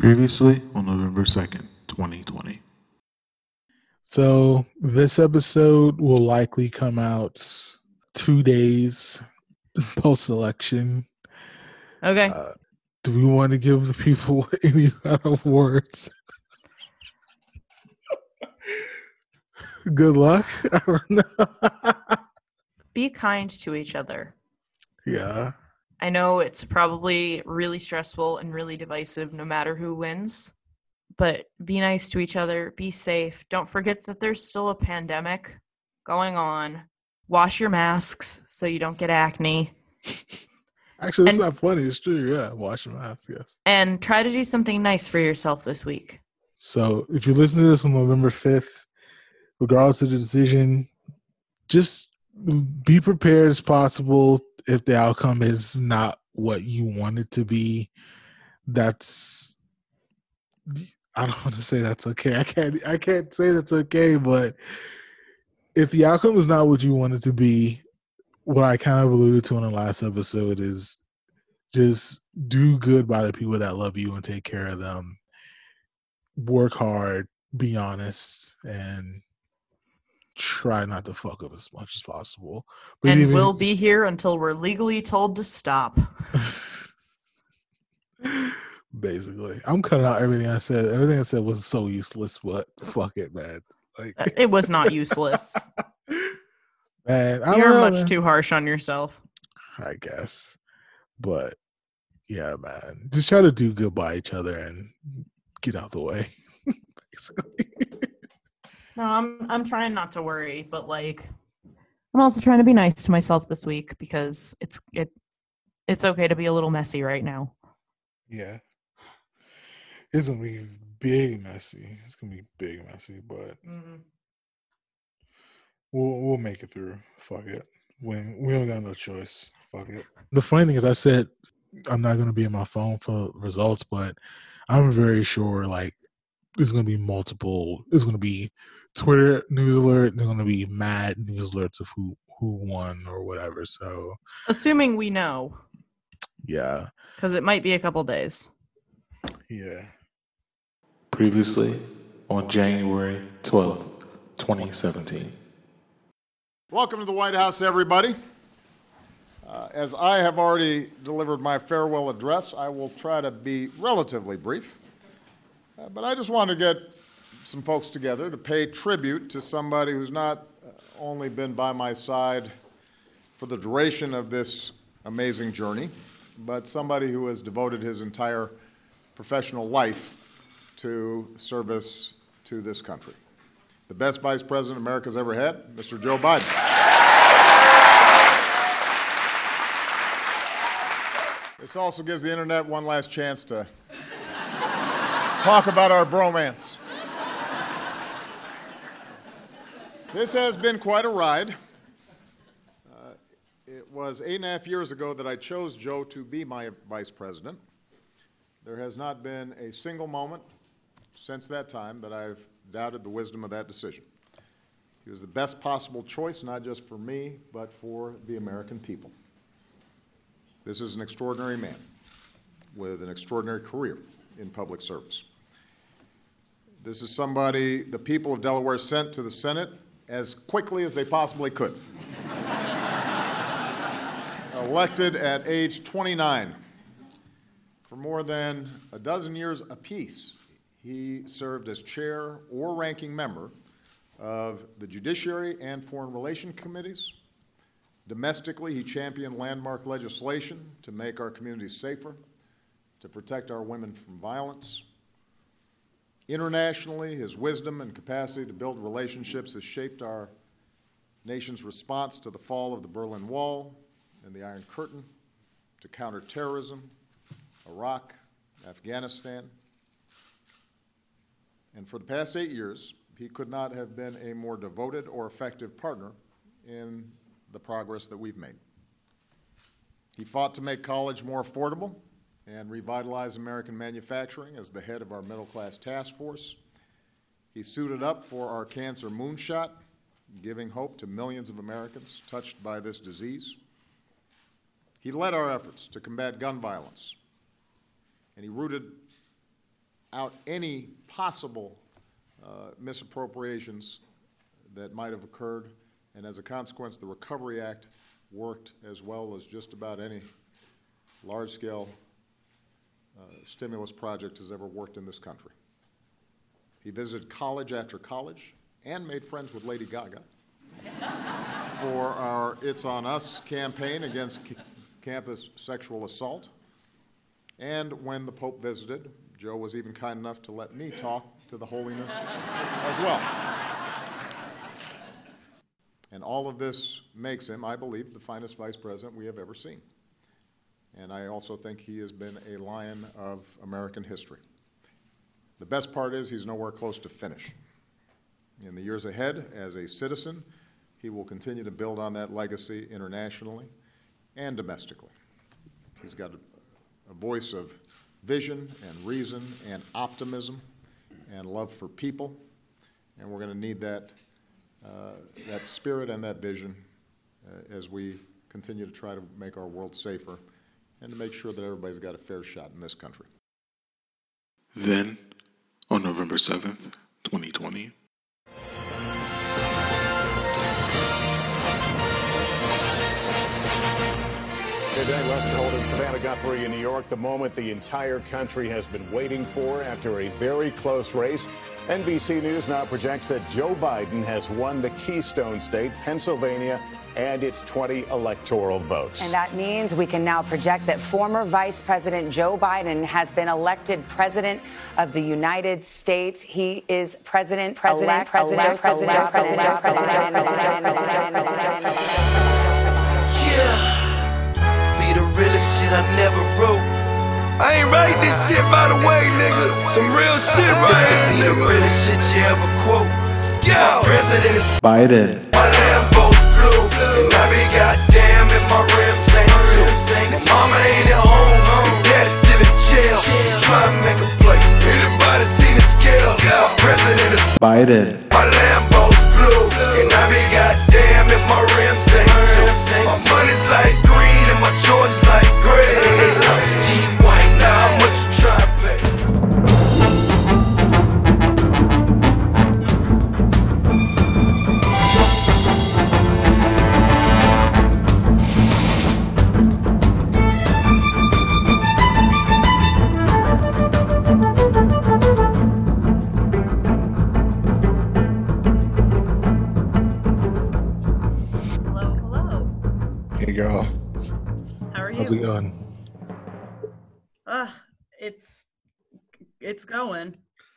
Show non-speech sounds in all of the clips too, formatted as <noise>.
Previously on November 2nd, 2020. So this episode will likely come out two days <laughs> post election. Okay. Uh, do we want to give the people <laughs> any kind of words? <laughs> Good luck. I don't know. Be kind to each other. yeah. I know it's probably really stressful and really divisive no matter who wins, but be nice to each other. Be safe. Don't forget that there's still a pandemic going on. Wash your masks so you don't get acne. Actually, it's not funny. It's true. Yeah. Wash your mask. Yes. And try to do something nice for yourself this week. So if you listen to this on November 5th, regardless of the decision, just be prepared as possible if the outcome is not what you want it to be. That's I don't want to say that's okay. I can't I can't say that's okay, but if the outcome is not what you want it to be, what I kind of alluded to in the last episode is just do good by the people that love you and take care of them work hard, be honest, and try not to fuck up as much as possible. But and even- we'll be here until we're legally told to stop. <laughs> basically, I'm cutting out everything I said. Everything I said was so useless, but fuck it, man. Like, Uh, It was not useless. <laughs> man, You're know, much man. too harsh on yourself. I guess, but yeah, man, just try to do good by each other and get out the way. <laughs> basically. No, I'm I'm trying not to worry, but like I'm also trying to be nice to myself this week because it's it it's okay to be a little messy right now. Yeah. It's gonna be big messy. It's gonna be big messy, but mm-hmm. we'll we'll make it through. Fuck it. When we don't got no choice. Fuck it. The funny thing is I said I'm not gonna be in my phone for results, but I'm very sure like there's gonna be multiple there's gonna be Twitter news alert, there's gonna be mad news alerts of who who won or whatever. So Assuming we know, yeah. because it might be a couple days. Yeah. Previously on January 12th, 2017. Welcome to the White House, everybody. Uh, as I have already delivered my farewell address, I will try to be relatively brief. Uh, but I just want to get some folks together to pay tribute to somebody who's not uh, only been by my side for the duration of this amazing journey, but somebody who has devoted his entire professional life to service to this country. The best vice president America's ever had, Mr. Joe Biden. This also gives the internet one last chance to talk about our bromance. This has been quite a ride. Uh, it was eight and a half years ago that I chose Joe to be my vice president. There has not been a single moment since that time that I've doubted the wisdom of that decision. He was the best possible choice, not just for me, but for the American people. This is an extraordinary man with an extraordinary career in public service. This is somebody the people of Delaware sent to the Senate as quickly as they possibly could. Elected at age 29. For more than a dozen years apiece, he served as chair or ranking member of the Judiciary and Foreign Relation Committees. Domestically, he championed landmark legislation to make our communities safer, to protect our women from violence. Internationally, his wisdom and capacity to build relationships has shaped our nation's response to the fall of the Berlin Wall and the Iron Curtain, to counterterrorism, Iraq, Afghanistan. And for the past eight years, he could not have been a more devoted or effective partner in the progress that we've made. He fought to make college more affordable and revitalize American manufacturing as the head of our middle class task force. He suited up for our cancer moonshot, giving hope to millions of Americans touched by this disease. He led our efforts to combat gun violence, and he rooted out any possible uh, misappropriations that might have occurred. And as a consequence, the Recovery Act worked as well as just about any large-scale uh, Uh, stimulus project has ever worked in this country. He visited college after college and made friends with Lady Gaga <laughs> for our It's On Us campaign against c- campus sexual assault. And when the Pope visited, Joe was even kind enough to let me talk to the holiness as well. And all of this makes him, I believe, the finest vice president we have ever seen. And I also think he has been a lion of American history. The best part is he's nowhere close to finish. In the years ahead, as a citizen, he will continue to build on that legacy internationally and domestically. He's got a, a voice of vision and reason and optimism and love for people, and we're going to need that, uh, that spirit and that vision uh, as we continue to try to make our world safer and to make sure that everybody's got a fair shot in this country. Then, on November 7th, 2020, Good day, Lester Holt in Savannah Guthrie in New York. The moment the entire country has been waiting for after a very close race. NBC News now projects that Joe Biden has won the Keystone State, Pennsylvania, and its 20 electoral votes. And that means we can now project that former Vice President Joe Biden has been elected President of the United States. He is President, President, President, President, President, President, Yeah. Be the realest shit I never wrote. I ain't write this shit by the way, nigga. Some real shit right here. Be the realest shit you ever quote. My president is Biden. my Lambo's blue. And I be goddamn if my rims ain't too. See, mama ain't at home. Daddy's still in jail. Trying to make a play. Anybody seen the scale? My president is Biden. my Lambo's blue, and I be goddamn if my rims ain't too. My money's like green and my Jordans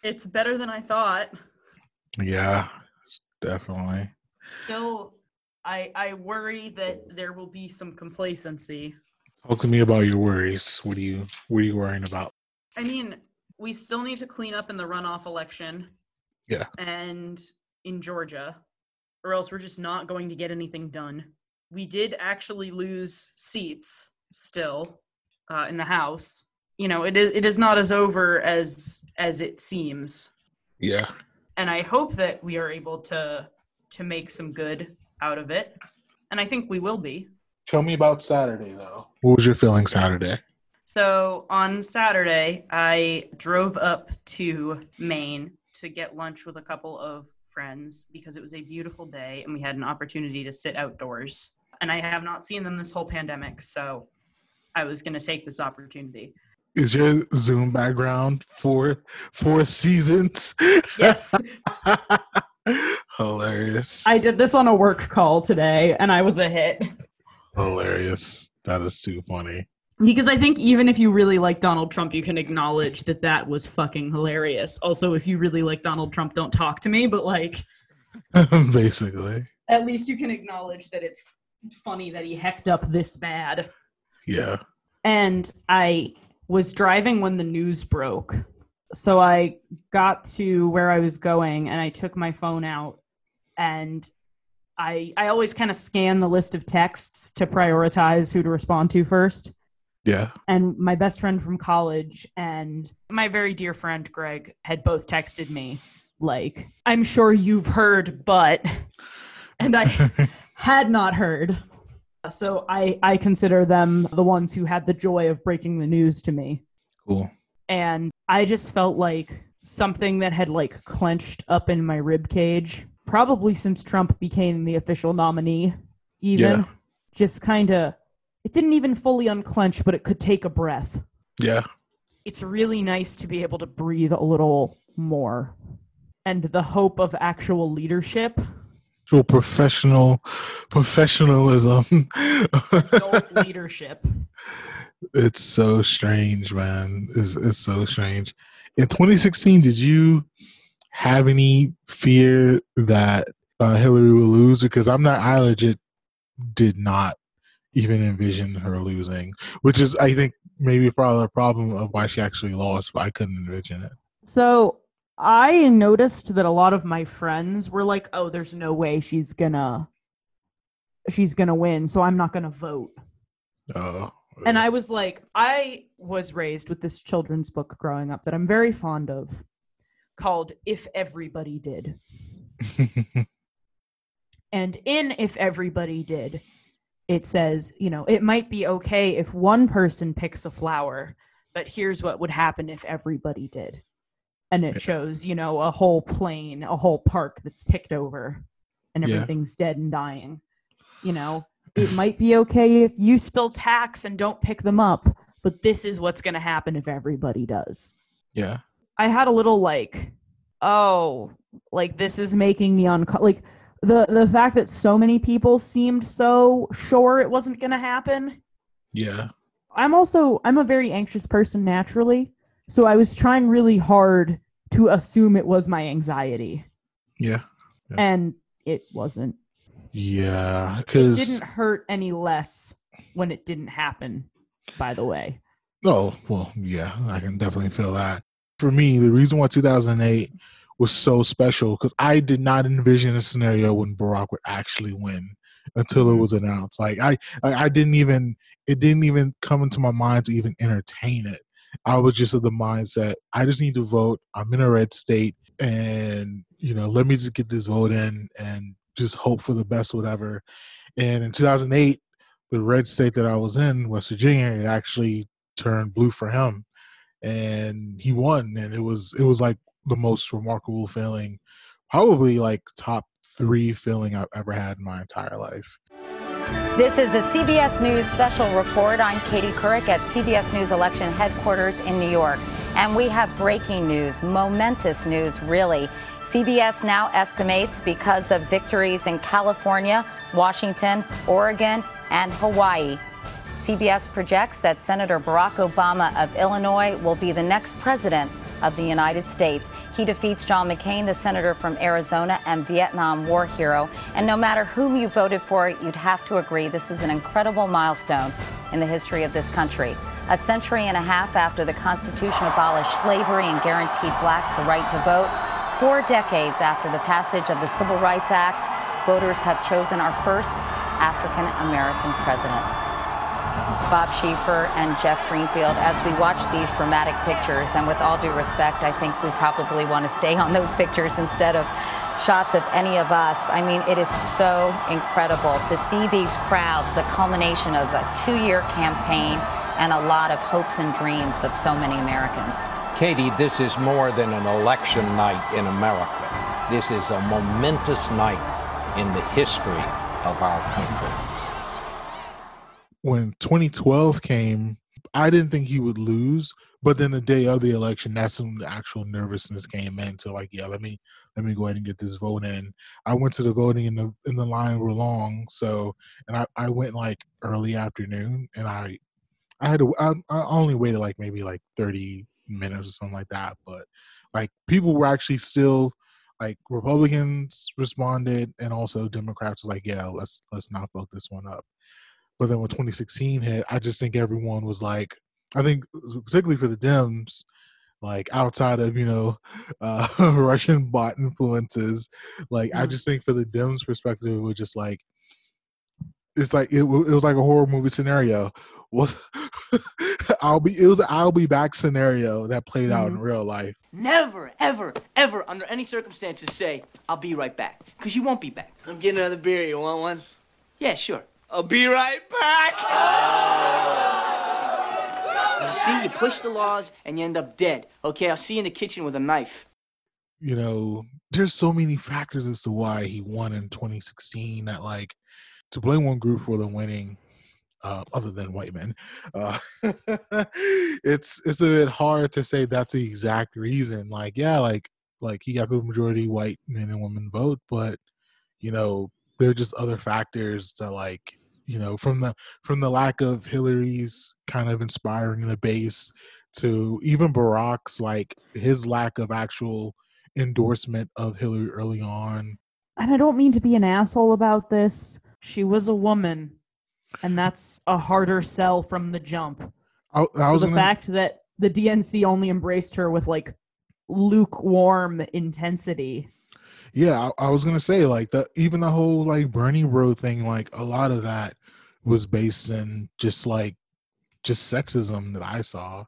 It's better than I thought. Yeah, definitely. Still, I I worry that there will be some complacency. Talk to me about your worries. What are you What are you worrying about? I mean, we still need to clean up in the runoff election. Yeah. And in Georgia, or else we're just not going to get anything done. We did actually lose seats still uh, in the House. You know, it is it is not as over as as it seems. Yeah. and I hope that we are able to to make some good out of it. And I think we will be. Tell me about Saturday though. What was your feeling Saturday? So on Saturday, I drove up to Maine to get lunch with a couple of friends because it was a beautiful day and we had an opportunity to sit outdoors. And I have not seen them this whole pandemic, so I was going to take this opportunity. Is your Zoom background for four seasons? Yes. <laughs> Hilarious. I did this on a work call today and I was a hit. Hilarious. That is too funny. Because I think even if you really like Donald Trump, you can acknowledge that that was fucking hilarious. Also, if you really like Donald Trump, don't talk to me, but like, <laughs> Basically. at least you can acknowledge that it's funny that he hecked up this bad. Yeah. And I was driving when the news broke. So I got to where I was going and I took my phone out and I I always kind of scan the list of texts to prioritize who to respond to first. Yeah. and my best friend from college and my very dear friend Greg had both texted me like I'm sure you've heard but <laughs> and I <laughs> had not heard so I I consider them the ones who had the joy of breaking the news to me cool. and I just felt like something that had like clenched up in my rib cage, probably since Trump became the official nominee. Even Yeah. just kind of, it didn't even fully unclench, but it could take a breath. Yeah. It's really nice to be able to breathe a little more, and the hope of actual leadership. Actual professional professionalism. adult <laughs> leadership. it's so strange, man. It's it's so strange. In 2016, did you have any fear that uh, Hillary will lose? Because I'm not. I legit did not even envision her losing, which is, I think, maybe probably a problem of why she actually lost. But I couldn't envision it. So I noticed that a lot of my friends were like, "Oh, there's no way she's gonna she's gonna win, so I'm not gonna vote." Uh, And I was like, I was raised with this children's book growing up that I'm very fond of called If Everybody Did. <laughs> And in If Everybody Did, it says, you know, it might be okay if one person picks a flower, but here's what would happen if everybody did. And it shows, you know, a whole plain, a whole park that's picked over and Yeah. everything's dead and dying. You know, <sighs> it might be okay if you spill tacks and don't pick them up, but this is what's going to happen if everybody does. yeah. I had a little like, oh, like this is making me uncomfortable. Like the the fact that so many people seemed so sure it wasn't going to happen. Yeah. I'm also I'm a very anxious person naturally, so I was trying really hard to assume it was my anxiety, Yeah. Yeah. and it wasn't. Yeah. because It Because didn't hurt any less when it didn't happen. By the way, Oh, well, yeah, I can definitely feel that. For me, the reason why 2008 was so special because I did not envision a scenario when Barack would actually win until it mm-hmm. was announced. Like I, I, I didn't even it didn't even come into my mind to even entertain it. I was just of the mindset I just need to vote. I'm in a red state, and you know, let me just get this vote in and just hope for the best, whatever. And in 2008, the red state that I was in, West Virginia, it actually turned blue for him and he won and it was it was like the most remarkable feeling probably like top three feeling i've ever had in my entire life This is a CBS News special report. I'm Katie Couric at CBS News election headquarters in New York. And we have breaking news, momentous news, really. CBS now estimates because of victories in California, Washington, Oregon, and Hawaii. CBS projects that Senator Barack Obama of Illinois will be the next president of the United States. He defeats John McCain, the senator from Arizona and Vietnam War hero. And no matter whom you voted for, you'd have to agree this is an incredible milestone in the history of this country. A century and a half after the Constitution abolished slavery and guaranteed blacks the right to vote, four decades after the passage of the Civil Rights Act, voters have chosen our first African American president. Bob Schieffer and Jeff Greenfield, as we watch these dramatic pictures, and with all due respect, I think we probably want to stay on those <laughs> pictures instead of shots of any of us. I mean, it is so incredible to see these crowds, the culmination of a two year campaign and a lot of hopes and dreams of so many Americans. Katie, this is more than an election night in America. This is a momentous night in the history of our country. When 2012 came i didn't think he would lose but then the day of the election that's when the actual nervousness came in to like yeah let me let me go ahead and get this vote in. I went to the voting and the and the line were long so and i i went like early afternoon and i i had to i, I only waited like maybe like 30 minutes or something like that but like people were actually still like republicans responded and also democrats were like yeah let's let's not vote this one up but then when 2016 hit, I just think everyone was like, I think particularly for the Dems, like outside of you know <laughs> uh, <laughs> Russian bot influences, like I just think for the Dems perspective, it was just like it's like it, it was like a horror movie scenario. <laughs> Was I'll be it was an I'll be back scenario that played out in real life. Never, ever, ever, under any circumstances, say, I'll be right back. Because you won't be back. I'm getting another beer. You want one? Yeah, sure. I'll be right back. You see, you push the laws and you end up dead. Okay, I'll see you in the kitchen with a knife. You know, there's so many factors as to why he won in 2016 that like to blame one group for the winning uh, other than white men. Uh, <laughs> it's it's a bit hard to say that's the exact reason. Like, yeah, like like he got the majority white men and women vote, but you know, there are just other factors that like you know from the from the lack of Hillary's kind of inspiring the base to even Barack's like his lack of actual endorsement of Hillary early on. And I don't mean to be an asshole about this. She was a woman, and that's a harder sell from the jump. I, I so was the gonna, fact that the DNC only embraced her with like lukewarm intensity. Yeah, I, I was gonna say like the even the whole like Bernie bro thing, like a lot of that was based in just like just sexism that I saw,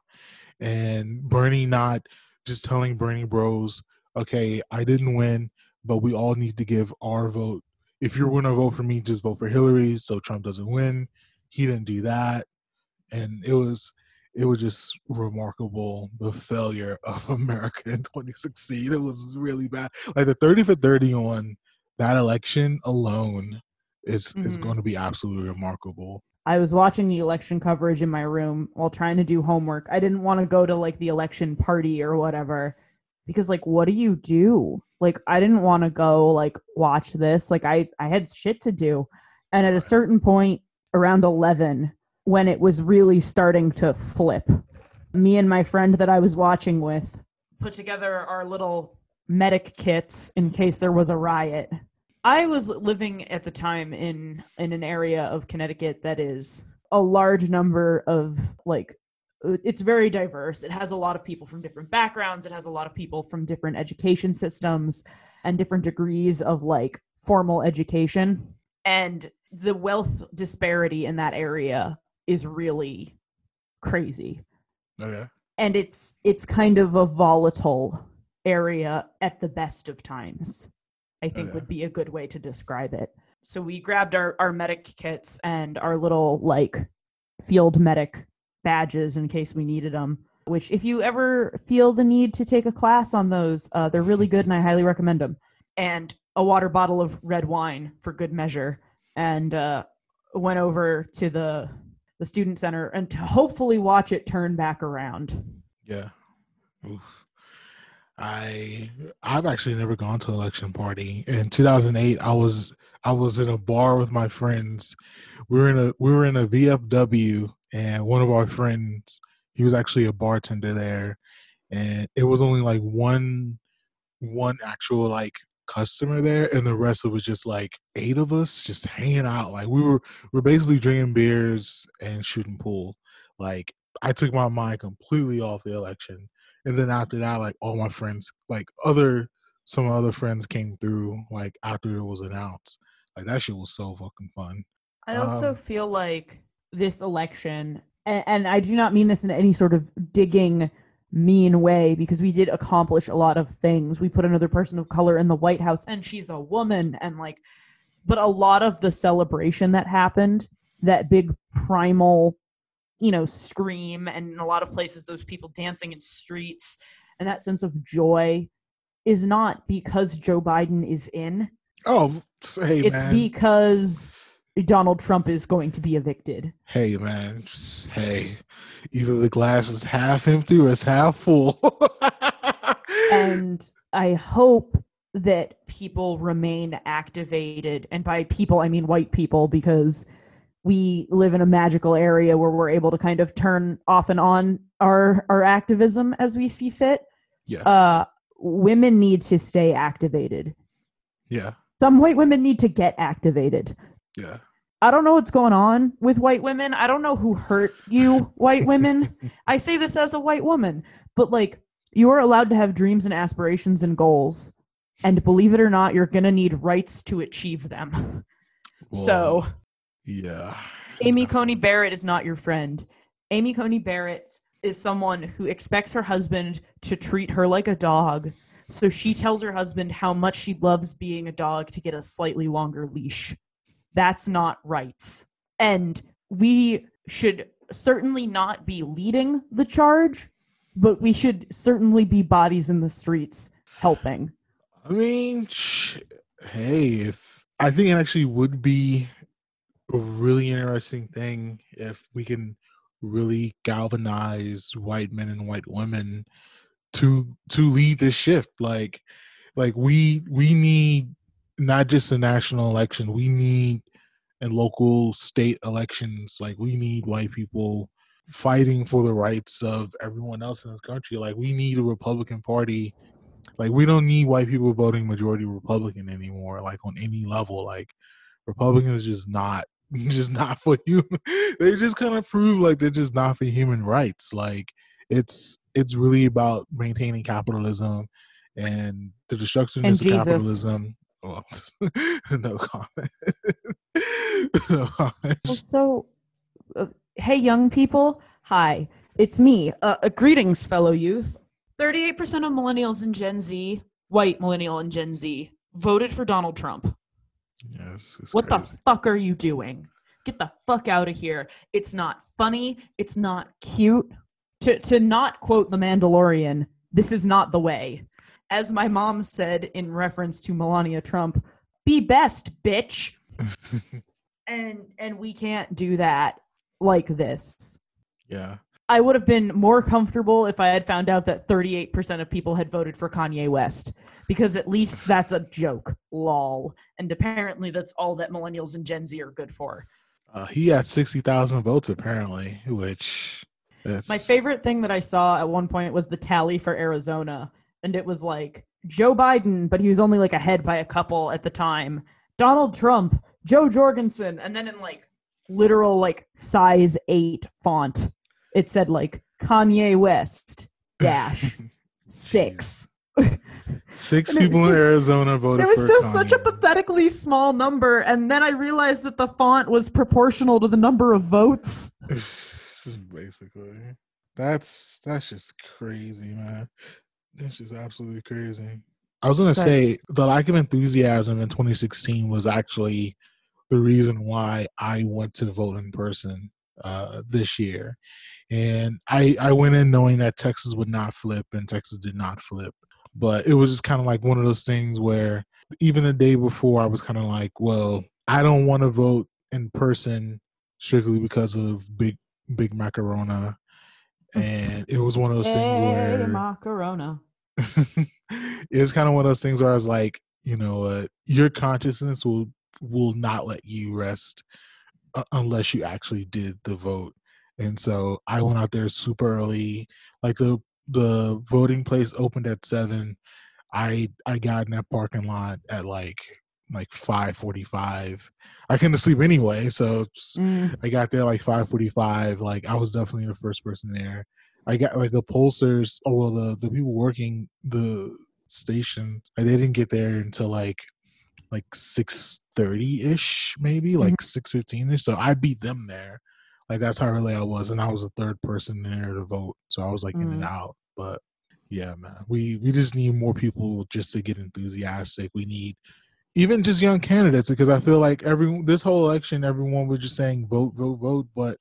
and Bernie not just telling Bernie bros, okay, I didn't win, but we all need to give our vote. If you're gonna vote for me, just vote for Hillary, so Trump doesn't win. He didn't do that, and it was it was just remarkable the failure of <laughs> America in 2016. It was really bad. Like the 30 for 30 on that election alone is is Mhm. going to be absolutely remarkable. I was watching the election coverage in my room while trying to do homework. I didn't want to go to like the election party or whatever because like what do you do? Like I didn't want to go like watch this. Like I I had shit to do. And at a certain point around 11 when it was really starting to flip, me and my friend that I was watching with Put together our little. medic kits in case there was a riot. I was living at the time in in an area of Connecticut that is a large number of like it's very diverse it has a lot of people from different backgrounds it has a lot of people from different education systems and different degrees of like formal education and the wealth disparity in that area is really crazy Okay. and it's it's kind of a volatile area at the best of times i think Okay. would be a good way to describe it so we grabbed our, our medic kits and our little like field medic badges in case we needed them which if you ever feel the need to take a class on those uh, they're really good and i highly recommend them and a water bottle of red wine for good measure and uh, went over to the the student center and to hopefully watch it turn back around Yeah. Oof. I I've actually never gone to an election party. In 2008, I was I was in a bar with my friends. We were in a we were in a VFW, and one of our friends, he was actually a bartender there, and it was only like one one actual like customer there, and the rest of it was just like eight of us just hanging out. Like we were we're basically drinking beers and shooting pool. Like I took my mind completely off the election. And then after that, like all my friends, like other some other friends came through like after it was announced. Like that shit was so fucking fun. i also Um, feel like this election and, and i do not mean this in any sort of digging mean way because we did accomplish a lot of things we put another person of color in the white house and she's a woman and like but a lot of the celebration that happened that big primal you know scream and in a lot of places those people dancing in streets and that sense of joy is not because joe biden is in Oh, say it's man. because donald trump is going to be evicted. Hey man, just, hey, either the glass is half empty or it's half full. <laughs> and i hope that people remain activated and by people i mean white people because we live in a magical area where we're able to kind of turn off and on our our activism as we see fit. Yeah, uh women need to stay activated. Yeah, some white women need to get activated. Yeah. I don't know what's going on with white women. I don't know who hurt you, white women. I say this as a white woman, but like you are allowed to have dreams and aspirations and goals. And believe it or not, you're going to need rights to achieve them. So, yeah, Amy Coney Barrett is not your friend. Amy Coney Barrett is someone who expects her husband to treat her like a dog. So she tells her husband how much she loves being a dog to get a slightly longer leash. That's not rights. And we should certainly not be leading the charge, but we should certainly be bodies in the streets helping. I mean, hey, if I think it actually would be a really interesting thing if we can really galvanize white men and white women to to lead this shift like like we we need not just a national election we need and local state elections like we need white people fighting for the rights of everyone else in this country like we need a republican party like we don't need white people voting majority republican anymore like on any level like republicans just not <laughs> just not for you they just kind of prove like they're just not for human rights like it's it's really about maintaining capitalism and the destruction And of capitalism well, <laughs> no comment <laughs> <laughs> Well, so, uh, hey, young people. Hi, it's me. Uh, uh, greetings, fellow youth. 38% of millennials and Gen Z, white millennial and Gen Z, voted for Donald Trump. yes it's What crazy. the fuck are you doing? Get the fuck out of here. It's not funny. It's not cute. To, to not quote The Mandalorian, this is not the way. As my mom said in reference to Melania Trump, be best, bitch. <laughs> and and we can't do that like this. yeah I would have been more comfortable if I had found out that 38% of people had voted for Kanye West because at least that's a joke. Lol. And apparently that's all that millennials and Gen Z are good for. uh, he had 60,000 votes apparently which that's My favorite thing that I saw at one point was the tally for Arizona and it was like Joe Biden, but he was only like ahead by a couple at the time. Donald Trump, Jo Jorgensen, and then in like literal like size 8 font it said like Kanye West dash <laughs> 6. six <laughs> was people in Arizona voted It was for just such a pathetically small number, and then I realized that the font was proportional to the number of votes. <laughs> basically that's that's just crazy man that's just absolutely crazy i was gonna say the lack of enthusiasm in 2016 was actually the reason why i went to vote in person uh this year. And i i went in knowing that texas would not flip and texas did not flip. But it was just kind of like one of those things where even the day before i was kind of like well i don't want to vote in person strictly because of big big macarona. And it was one of those things where Macarona. <laughs> it was kind of one of those things where I was like, you know, uh, your consciousness will will not let you rest uh, unless you actually did the vote. And so I went out there super early. Like the the voting place opened at seven. I I got in that parking lot at like like five forty five. I couldn't sleep anyway, so Mm. I got there like five forty five. Like I was definitely the first person there. I got like the pollsters. Oh well, the the people working the station. They didn't get there until like like six thirty ish, maybe like six fifteen ish. So I beat them there. Like that's how early I was, and I was the third person there to vote. So I was like in and Mhm. out. But yeah, man, we we just need more people just to get enthusiastic. We need even just young candidates because I feel like every this whole election, everyone was just saying vote, vote, vote, but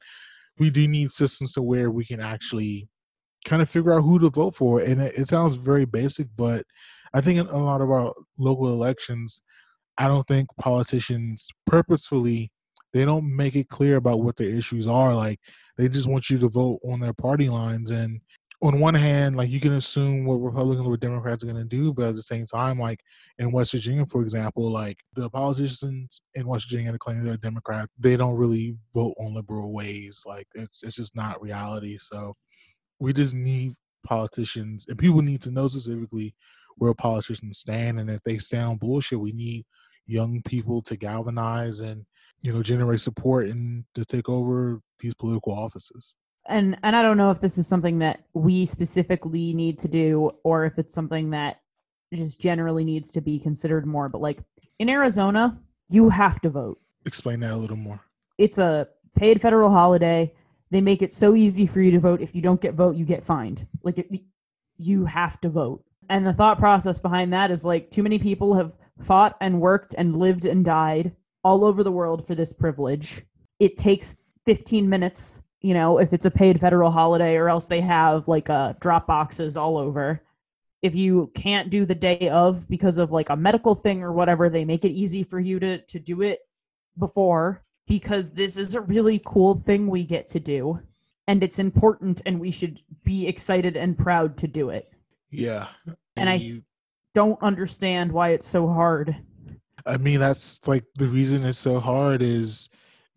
we do need systems to where we can actually kind of figure out who to vote for. And it, it sounds very basic, but I think in a lot of our local elections, I don't think politicians purposefully they don't make it clear about what their issues are. Like they just want you to vote on their party lines. And on one hand, like you can assume what Republicans or Democrats are going to do, but at the same time, like in West Virginia, for example, like the politicians in West Virginia that claim they're Democrat, they don't really vote on liberal ways. Like it's, it's just not reality. So we just need politicians, and people need to know specifically where politicians stand, and if they stand on bullshit, we need young people to galvanize and you know generate support and to take over these political offices. And and I don't know if this is something that we specifically need to do or if it's something that just generally needs to be considered more. But like in Arizona, you have to vote. Explain that a little more. It's a paid federal holiday. They make it so easy for you to vote. If you don't get vote, you get fined. Like it, you have to vote. And the thought process behind that is like too many people have fought and worked and lived and died all over the world for this privilege. It takes 15 minutes. you know, if it's a paid federal holiday, or else they have like uh, drop boxes all over. If you can't do the day of because of like a medical thing or whatever, they make it easy for you to to do it before because this is a really cool thing we get to do and it's important and we should be excited and proud to do it. Yeah. And I don't understand why it's so hard. I mean, that's like the reason it's so hard is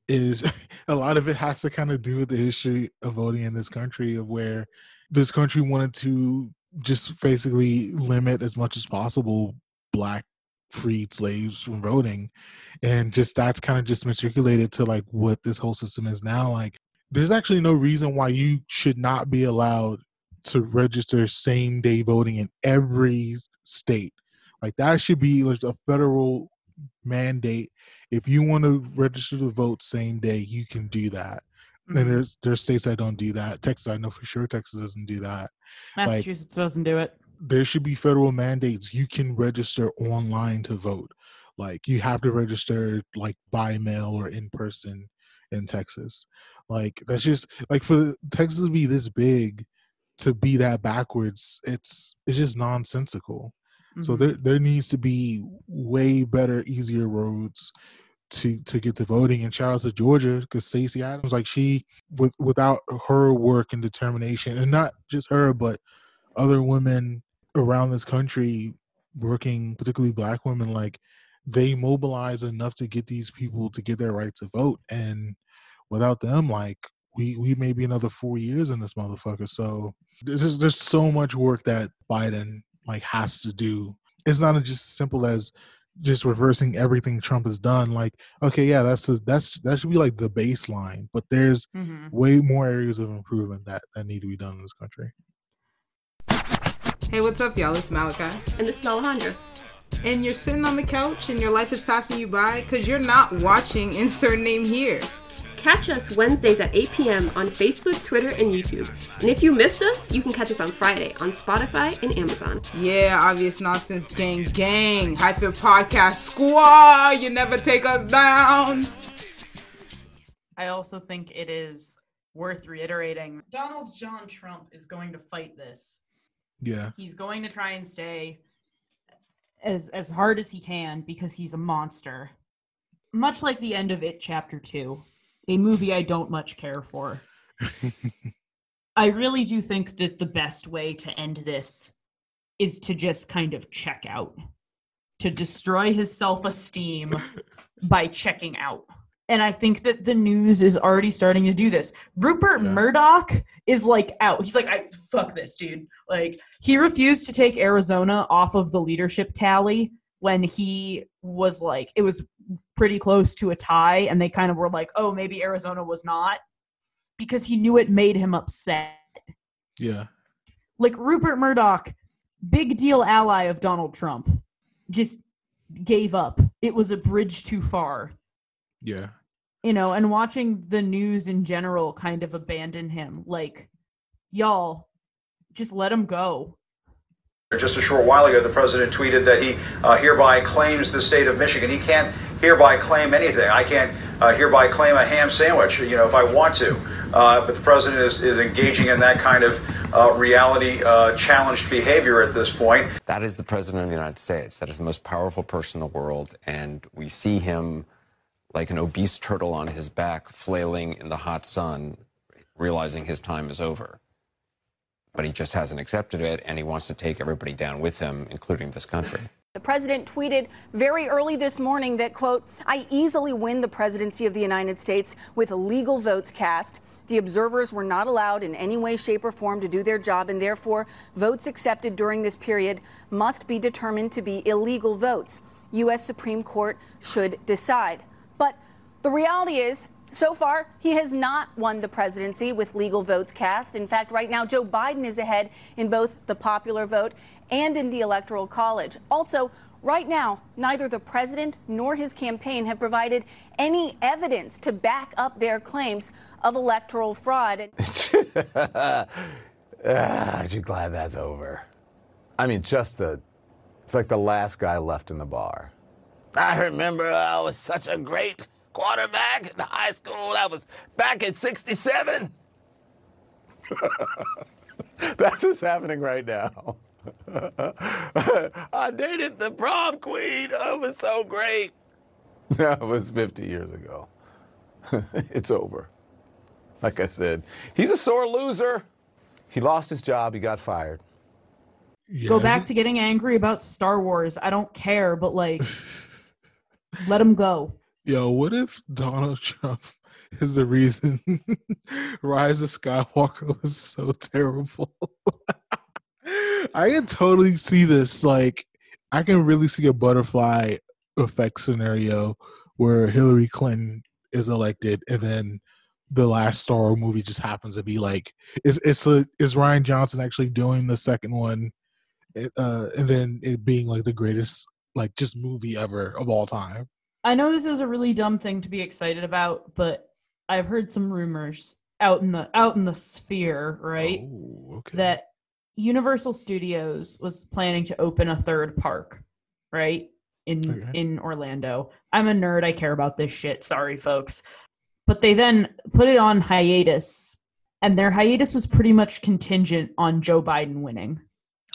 is <laughs> a lot of it has to kind of do with the history of voting in this country of where this country wanted to just basically limit as much as possible black freed slaves from voting and just that's kind of just matriculated to like what this whole system is now like there's actually no reason why you should not be allowed to register same day voting in every state. Like that should be like a federal mandate. If you want to register to vote same day you can do that. Mhm. and there's there's states that don't do that. Texas i know for sure texas doesn't do that. Like, Massachusetts doesn't do it. there should be federal mandates you can register online to vote. Like you have to register like by mail or in person in texas. Like that's just like for texas to be this big to be that backwards it's it's just nonsensical. So Mhm. there there needs to be way better easier roads to to get to voting. And shout out to georgia because stacey abrams like she with without her work and determination and not just her but other women around this country working particularly black women like they mobilize enough to get these people to get their right to vote. And without them like we we may be another four years in this motherfucker so there's just, there's so much work that biden like has to do it's not just simple as just reversing everything trump has done like okay yeah that's a, that's that should be like the baseline but there's Mhm. way more areas of improvement that that need to be done in this country Hey, what's up, y'all? It's Malachi. And this is Alejandra. And you're sitting on the couch and your life is passing you by because you're not watching Insert Name Here. Catch us Wednesdays at 8 p.m. on Facebook, Twitter, and YouTube. And if you missed us, you can catch us on Friday on Spotify and Amazon. Yeah, obvious nonsense gang gang. Hyphen podcast squad. You never take us down. I also think it is worth reiterating Donald John Trump is going to fight this. yeah He's going to try and stay as as hard as he can because he's a monster. Much like the end of It Chapter 2, a movie I don't much care for. <laughs> I really do think that the best way to end this is to just kind of check out, to destroy his self esteem <laughs> by checking out. And I think that the news is already starting to do this. Rupert Murdoch is like out. He's like, I fuck this, dude. Like, he refused to take Arizona off of the leadership tally when he was like, it was pretty close to a tie, and they kind of were like, oh, maybe Arizona was not because he knew it made him upset. yeah Like Rupert Murdoch, big deal ally of Donald Trump, just gave up. It was a bridge too far, yeah you know, and watching the news in general kind of abandon him. Like, y'all, just let him go. Just a short while ago, the president tweeted that he uh, hereby claims the state of Michigan. He can't hereby claim anything. I can't uh, hereby claim a ham sandwich, you know, if I want to. Uh, but the president is, is engaging in that kind of uh, reality uh, challenged behavior at this point. That is the president of the United States. That is the most powerful person in the world. And we see him like an obese turtle on his back, flailing in the hot sun, realizing his time is over. But he just hasn't accepted it, and he wants to take everybody down with him, including this country. The president tweeted very early this morning that, quote, I easily win the presidency of the United States with legal votes cast. The observers were not allowed in any way, shape, or form to do their job, and therefore, votes accepted during this period must be determined to be illegal votes. U.S. Supreme Court should decide. But the reality is, so far, he has not won the presidency with legal votes cast. In fact, right now, Joe Biden is ahead in both the popular vote and in the Electoral College. Also, right now, neither the president nor his campaign have provided any evidence to back up their claims of electoral fraud. <laughs> ah, aren't you glad that's over? I mean, just the. It's like the last guy left in the bar. I remember I was such a great quarterback in high school. That was back in 67. <laughs> That's what's happening right now. <laughs> I dated the prom queen. Oh, it was so great. <laughs> That was 50 years ago. it's over. Like I said, he's a sore loser. He lost his job. He got fired. Go back to getting angry about Star Wars. I don't care, but like, let him go. Yo, what if Donald <laughs> Trump is the reason <laughs> Rise of Skywalker was so terrible? <laughs> I can totally see this. Like, I can really see a butterfly effect scenario where Hillary Clinton is elected, and then the last Star Wars movie just happens to be like, is it's a, is Rian Johnson actually doing the second one, uh, and then it being like the greatest like just movie ever of all time. I know this is a really dumb thing to be excited about, but I've heard some rumors out in the out in the sphere, right? Oh, that Universal Studios was planning to open a third park, right? In Okay. in Orlando. I'm a nerd, I care about this shit. Sorry folks. But they then put it on hiatus and their hiatus was pretty much contingent on Joe Biden winning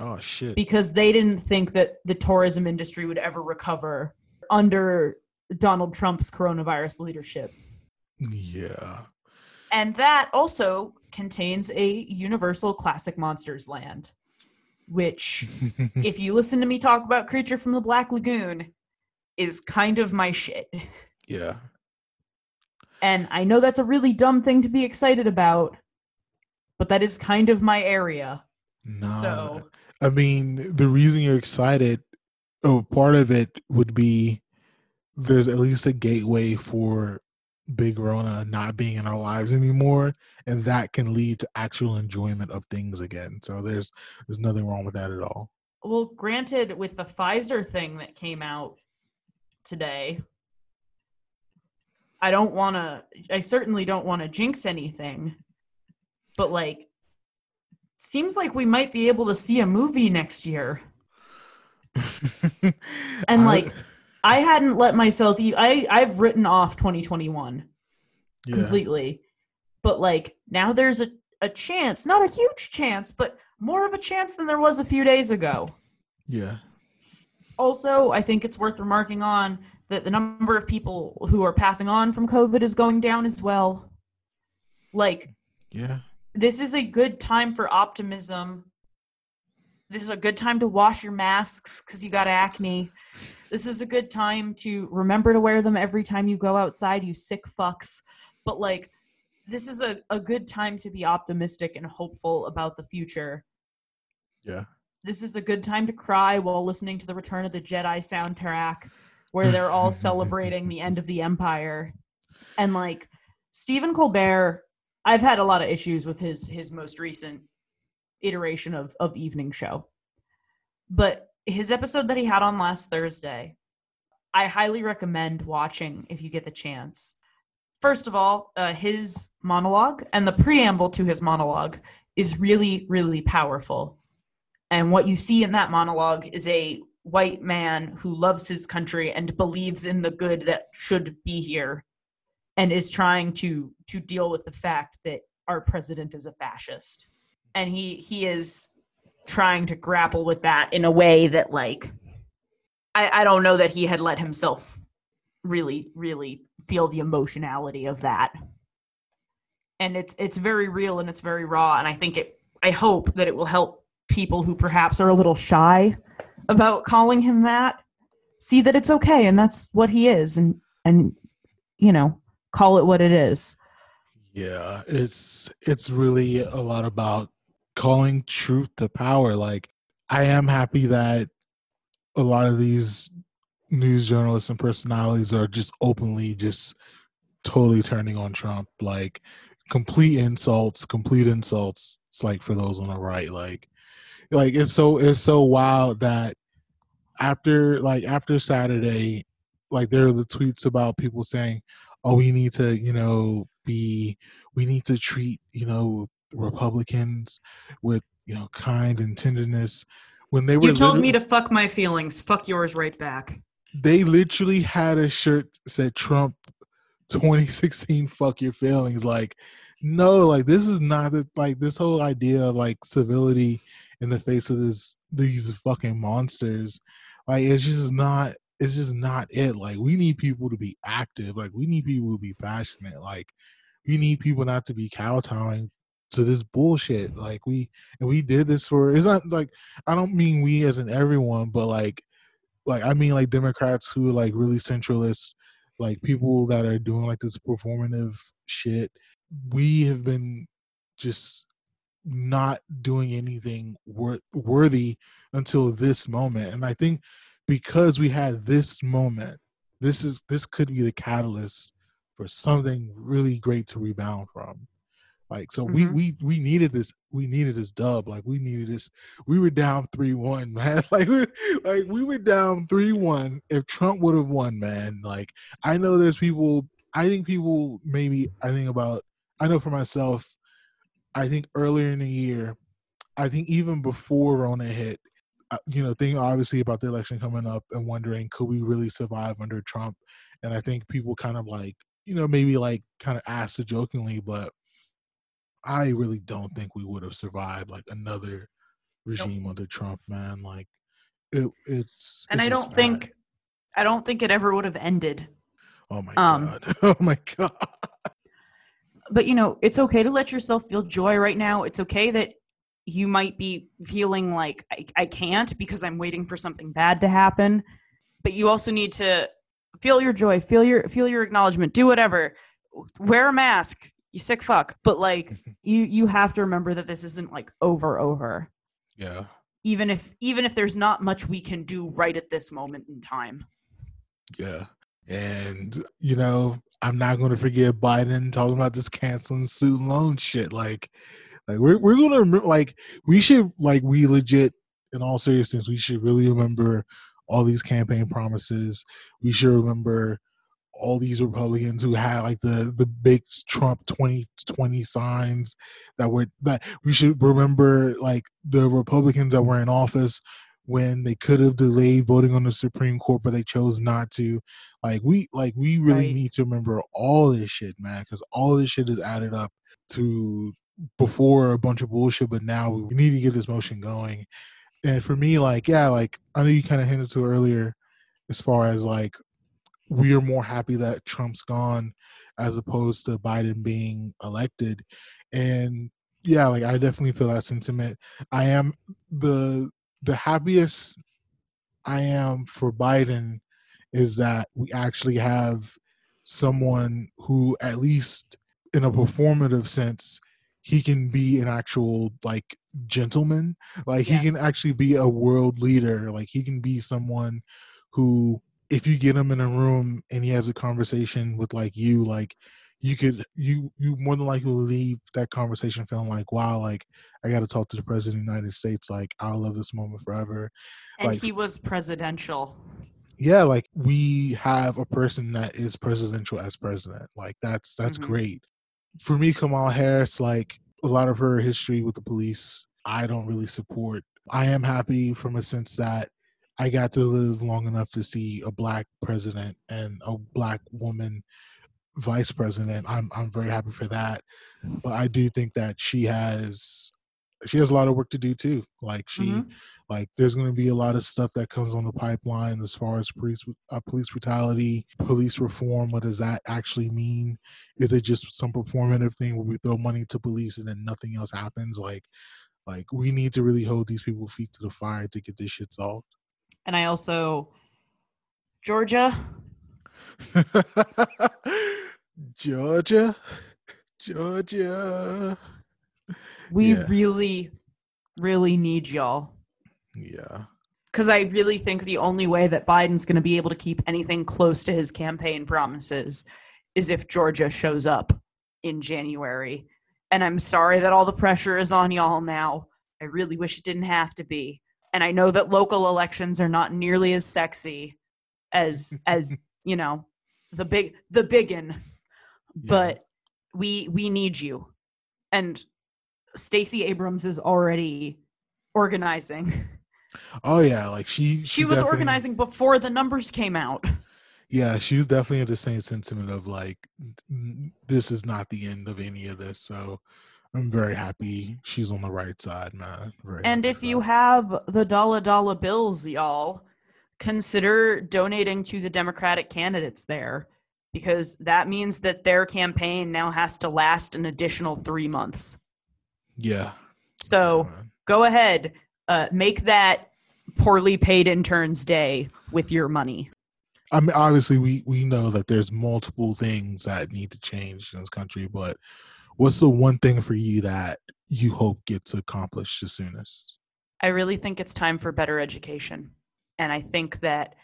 Oh shit! because they didn't think that the tourism industry would ever recover under Donald Trump's coronavirus leadership. Yeah. And that also contains a Universal Classic Monsters land, which, <laughs> if you listen to me talk about Creature from the Black Lagoon, is kind of my shit. Yeah. And I know that's a really dumb thing to be excited about, but that is kind of my area. Nah, So, I mean, the reason you're excited, oh, part of it would be there's at least a gateway for Big Rona not being in our lives anymore, and that can lead to actual enjoyment of things again. So there's there's nothing wrong with that at all. well, granted, with the Pfizer thing that came out today, I don't want to, I certainly don't want to jinx anything, but like, seems like we might be able to see a movie next year. <laughs> and like, I hadn't let myself, I I've written off 2021 Yeah. completely, but like, now there's a, a chance, not a huge chance, but more of a chance than there was a few days ago. Yeah. Also, I think it's worth remarking on that the number of people who are passing on from COVID is going down as well. Like, Yeah. this is a good time for optimism. This is a good time to wash your masks because you got acne. This is a good time to remember to wear them every time you go outside, you sick fucks. But, like, this is a, a good time to be optimistic and hopeful about the future Yeah. this is a good time to cry while listening to the Return of the Jedi soundtrack, where they're all <laughs> celebrating the end of the Empire. And like Stephen Colbert, I've had a lot of issues with his his most recent iteration of of evening show, but his episode that he had on last Thursday, I highly recommend watching if you get the chance. First of all, uh, his monologue and the preamble to his monologue is really, really powerful. And what you see in that monologue is a white man who loves his country and believes in the good that should be here and is trying to to deal with the fact that our president is a fascist. And he he is trying to grapple with that in a way that like I, I don't know that he had let himself really, really feel the emotionality of that. And it's it's very real and it's very raw. And I think it I hope that it will help people who perhaps are a little shy about calling him that see that it's okay and that's what he is and and you know call it what it is Yeah, it's it's really a lot about calling truth to power. Like I am happy that a lot of these news journalists and personalities are just openly just totally turning on Trump. Like complete insults, complete insults. It's like for those on the right, like like it's so it's so wild that after like after Saturday, like there are the tweets about people saying, "Oh, we need to, you know, be we need to treat, you know, Republicans with, you know, kind and tenderness." When they were you told me to fuck my feelings fuck yours right back they literally had a shirt that said Trump 2016 fuck your feelings like no, like this is not the, like this whole idea of like civility in the face of this these fucking monsters. Like it's just not it's just not it. Like we need people to be active. Like we need people to be passionate. Like we need people not to be kowtowing to this bullshit. Like we and we did this for it's not like I don't mean we as in everyone, but like like I mean like Democrats who are like really centralist, like people that are doing like this performative shit. We have been just not doing anything wor- worthy until this moment and i think because we had this moment this is this could be the catalyst for something really great to rebound from like so we Mhm. we we needed this we needed this dub like we needed this we were down 3-1 <laughs> man like we, like we were down 3-1 if trump would have won man like i know there's people i think people maybe i think about i know for myself I think earlier in the year, I think even before Rona hit, uh, you know, thinking obviously about the election coming up and wondering could we really survive under Trump? And I think people kind of like, you know, maybe like kind of asked it jokingly, but I really don't think we would have survived like another regime under Trump, man. Like it, it's and it's I don't bad. think I don't think it ever would have ended. Oh my Um, god! <laughs> Oh my god! but you know, it's okay to let yourself feel joy right now. It's okay that you might be feeling like I, I can't because I'm waiting for something bad to happen. But you also need to feel your joy, feel your feel your acknowledgement, do whatever. Wear a mask, you sick fuck. But like <laughs> you you have to remember that this isn't like over over. Yeah. Even if even if there's not much we can do right at this moment in time. Yeah. And you know, I'm not going to forget Biden talking about this canceling student loan shit. Like, like we're we're going to remember. Like, we should like we legit, in all seriousness, we should really remember all these campaign promises. We should remember all these Republicans who had like the the big Trump 2020 signs that were that we should remember like the Republicans that were in office when they could have delayed voting on the Supreme Court, but they chose not to. Like we like we really Right. need to remember all this shit, man, because all this shit is added up to before a bunch of bullshit, but now we need to get this motion going. And for me, like, yeah, like I know you kind of hinted to earlier, as far as like we are more happy that Trump's gone as opposed to Biden being elected. And yeah, like I definitely feel that sentiment. I am the the happiest I am for Biden is that we actually have someone who at least in a performative sense he can be an actual like gentleman like he can actually be a world leader like he can be someone who if you get him in a room and he has a conversation with like you like you could you you more than likely leave that conversation feeling like wow like i got to talk to the president of the united states like i'll love this moment forever And like he was presidential. yeah like we have a person that is presidential as president like that's that's Mhm. great for me kamala harris like a lot of her history with the police i don't really support i am happy from a sense that i got to live long enough to see a black president and a black woman vice president i'm i'm very happy for that. But i do think that she has she has a lot of work to do too. Like she Mhm. like there's going to be a lot of stuff that comes on the pipeline as far as police uh, police brutality police reform what does that actually mean? Is it just some performative thing where we throw money to police and then nothing else happens? Like like we need to really hold these people feet to the fire to get this shit solved And I also Georgia, <laughs> georgia georgia we Yeah. really really need y'all. yeah Because I really think the only way that Biden's going to be able to keep anything close to his campaign promises is if Georgia shows up in January. And I'm sorry that all the pressure is on y'all now. I really wish it didn't have to be. And I know that local elections are not nearly as sexy as <laughs> as you know the big the biggin, but we we need you. And Stacey Abrams is already organizing. oh yeah like she She was organizing before the numbers came out. Yeah, she was definitely in the same sentiment of like, this is not the end of any of this. So I'm very happy she's on the right side, man. Very And if you have the dollar dollar bills, y'all, consider donating to the Democratic candidates there because that means that their campaign now has to last an additional three months. yeah, So go ahead, uh, make that poorly paid intern's day with your money. I mean, obviously, we we know that there's multiple things that need to change in this country, but what's the one thing for you that you hope gets accomplished the soonest? I really think it's time for better education. And I think that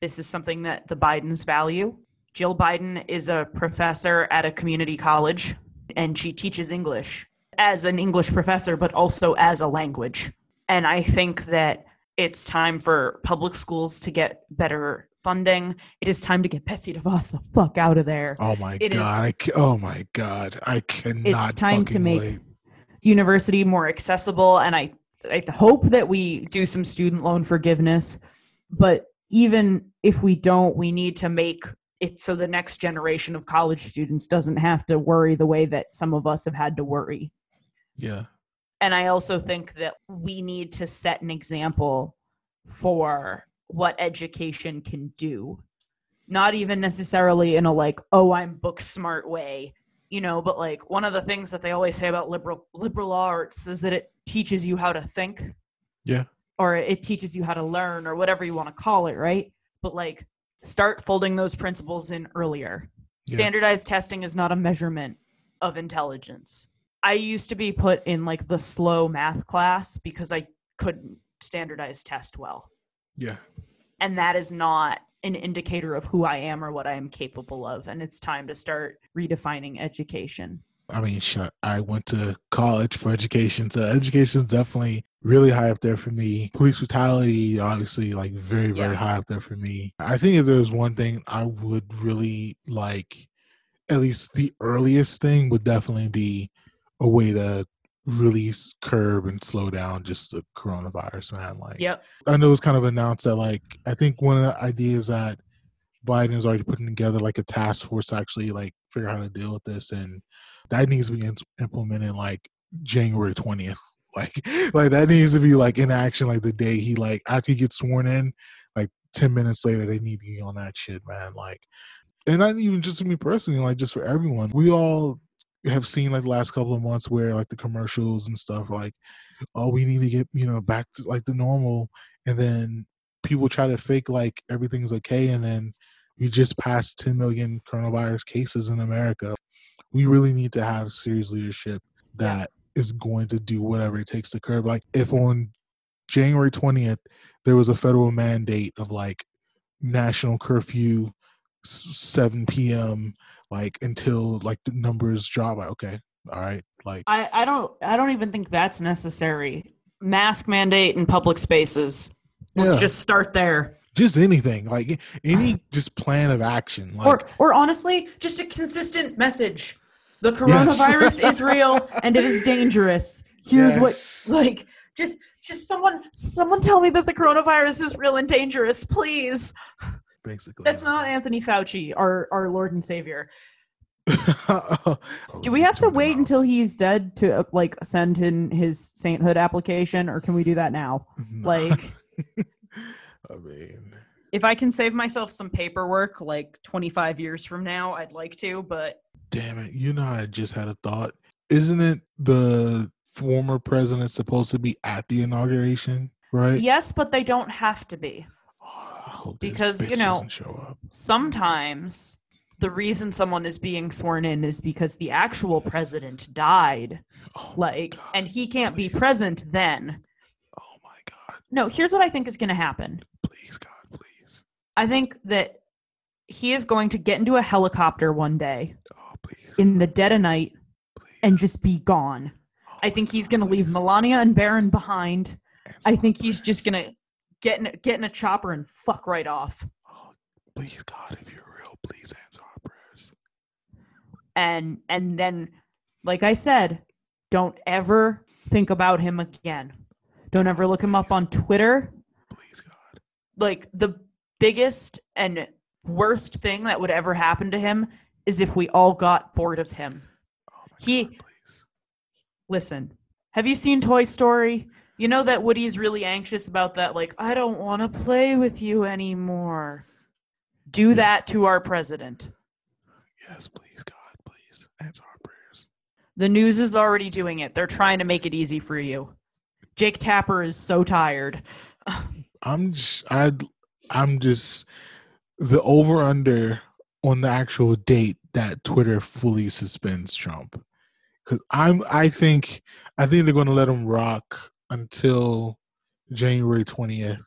this is something that the Bidens value. Jill Biden is a professor at a community college and she teaches English as an English professor, but also as a language. And I think that it's time for public schools to get better funding. It is time to get Betsy DeVos the fuck out of there. Oh my It is- god! I ca- oh my god! I cannot. it's time to make wait. university more accessible and I, I hope that we do some student loan forgiveness but even if we don't we need to make it so the next generation of college students doesn't have to worry the way that some of us have had to worry Yeah, and i also think that we need to set an example for what education can do. Not even necessarily in a like oh i'm book smart way you know but like one of the things that they always say about liberal liberal arts is that it teaches you how to think. Yeah, or it teaches you how to learn or whatever you want to call it right? But like start folding those principles in earlier. Yeah. standardized testing is not a measurement of intelligence. I used to be put in like the slow math class because i couldn't standardize test well yeah. and that is not an indicator of who I am or what I am capable of. And it's time to start redefining education. I mean, shit, I went to college for education, so education is definitely really high up there for me. Police brutality, obviously, like very, very Yeah. high up there for me. I think if there's one thing I would really like, at least the earliest thing would definitely be a way to really curb and slow down just the coronavirus, man. Like, Yep. I know it's kind of announced that, like, I think one of the ideas that Biden is already putting together, like, a task force to actually, like, figure out how to deal with this. And that needs to be in- implemented, like, January 20th. <laughs> Like, like that needs to be, like, in action, like, the day he, like, after he gets sworn in, like, 10 minutes later, they need to be on that shit, man. Like, and not even just for me personally, like, just for everyone. We all have seen, like, the last couple of months where, like, the commercials and stuff, like, oh, we need to get, you know, back to, like, the normal. And then people try to fake, like, everything's okay. And then we just passed 10 million coronavirus cases in America. We really need to have serious leadership that is going to do whatever it takes to curb. Like, if on January 20th, there was a federal mandate of like national curfew, 7 p.m., like until like the numbers drop. Like, okay, all right, like, I, I don't I don't even think that's necessary. Mask mandate in public spaces. Let's Yeah. just start there. just anything, like any <sighs> just plan of action. Like, or or honestly, just a consistent message. The <laughs> coronavirus is real and it is dangerous. Here's Yes. what like just just someone someone tell me that the coronavirus is real and dangerous, please. Basically. That's not Anthony Fauci, our our Lord and Savior. <laughs> Do we have to wait until he's dead to uh, like send in his sainthood application, or can we do that now? <laughs> Like, <laughs> I mean, if I can save myself some paperwork, like 25 years from now, I'd like to. But damn it. You know, I just had a thought. Isn't it the former president supposed to be at the inauguration? Right? yes, but they don't have to be this because you know sometimes the reason someone is being sworn in is because the actual president died. Oh like, and he can't be present then. Oh my god. No, here's what I think is going to happen. Please, God, please. I think that he is going to get into a helicopter one day Oh, in the dead of night and just be gone. I think he's going to leave Melania and Barron behind. I think he's just going to get in, get in a chopper and fuck right off. Oh, please, God, if you're real, please answer our prayers. and and then like i said don't ever think about him again don't ever look him up on twitter please god like the biggest and worst thing that would ever happen to him is if we all got bored of him. Oh, he listen. Have you seen Toy Story? You know that Woody's really anxious about that. Like, I don't want to play with you anymore. Do that to our president. Yes, please, God, please answer our prayers. The news is already doing it. They're trying to make it easy for you. Jake Tapper is so tired. <laughs> I'm just, I, I'm just the over under on the actual date that Twitter fully suspends Trump. Because I'm, I think, I think they're going to let him rock until January twentieth.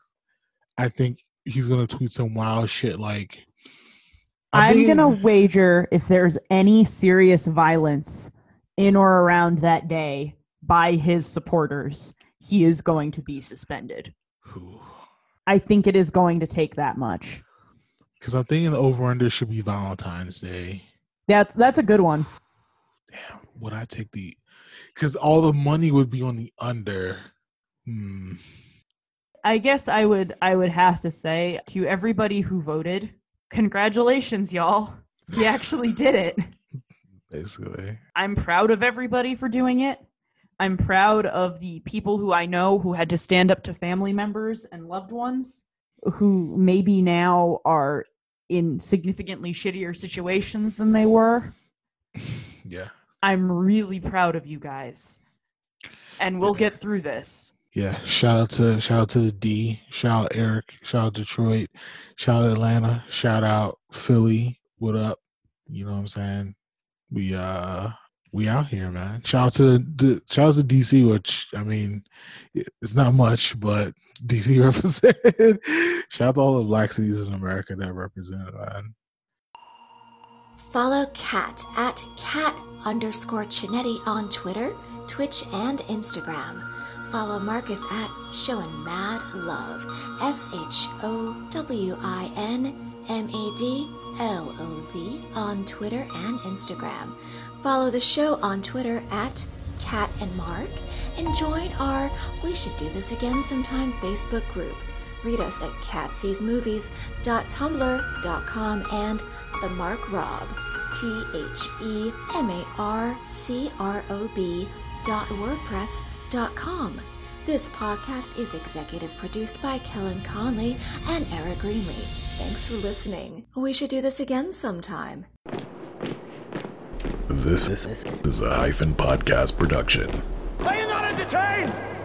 I think he's going to tweet some wild shit like. I'm gonna wager if there's any serious violence in or around that day by his supporters, he is going to be suspended. I think it is going to take that much. Because I'm thinking the over under should be Valentine's Day. That's that's a good one. Damn, would I take the? Because all the money would be on the under. Hmm. I guess I would I would have to say to everybody who voted, congratulations, y'all. We <laughs> actually did it. Basically, I'm proud of everybody for doing it. I'm proud of the people who I know who had to stand up to family members and loved ones who maybe now are in significantly shittier situations than they were. <sighs> Yeah. I'm really proud of you guys. And we'll get through this. Yeah. Shout out to shout out to the D. Shout out Eric. Shout out Detroit. Shout out Atlanta. Shout out Philly. What up? You know what I'm saying? We uh we out here, man. Shout out to the shout out to DC, which I mean, it's not much, but DC <laughs> represented. shout out to all the black cities in America that represented, man. Follow Cat at cat underscore Chinetti on Twitter, Twitch, and Instagram. Follow Marcus at Showin' Mad Love. S H O W I N M A D L O V on Twitter and Instagram. Follow the show on Twitter at Cat and Mark and join our We Should Do This Again Sometime Facebook group. Read us at catsseesmovies.tumblr.com and the Mark Rob, T H E M A R C R O B dot WordPress dot com. This podcast is executive produced by Kellen Conley and Eric Greenlee. Thanks for listening. We should do this again sometime. This is a hyphen podcast production. Are you not entertained?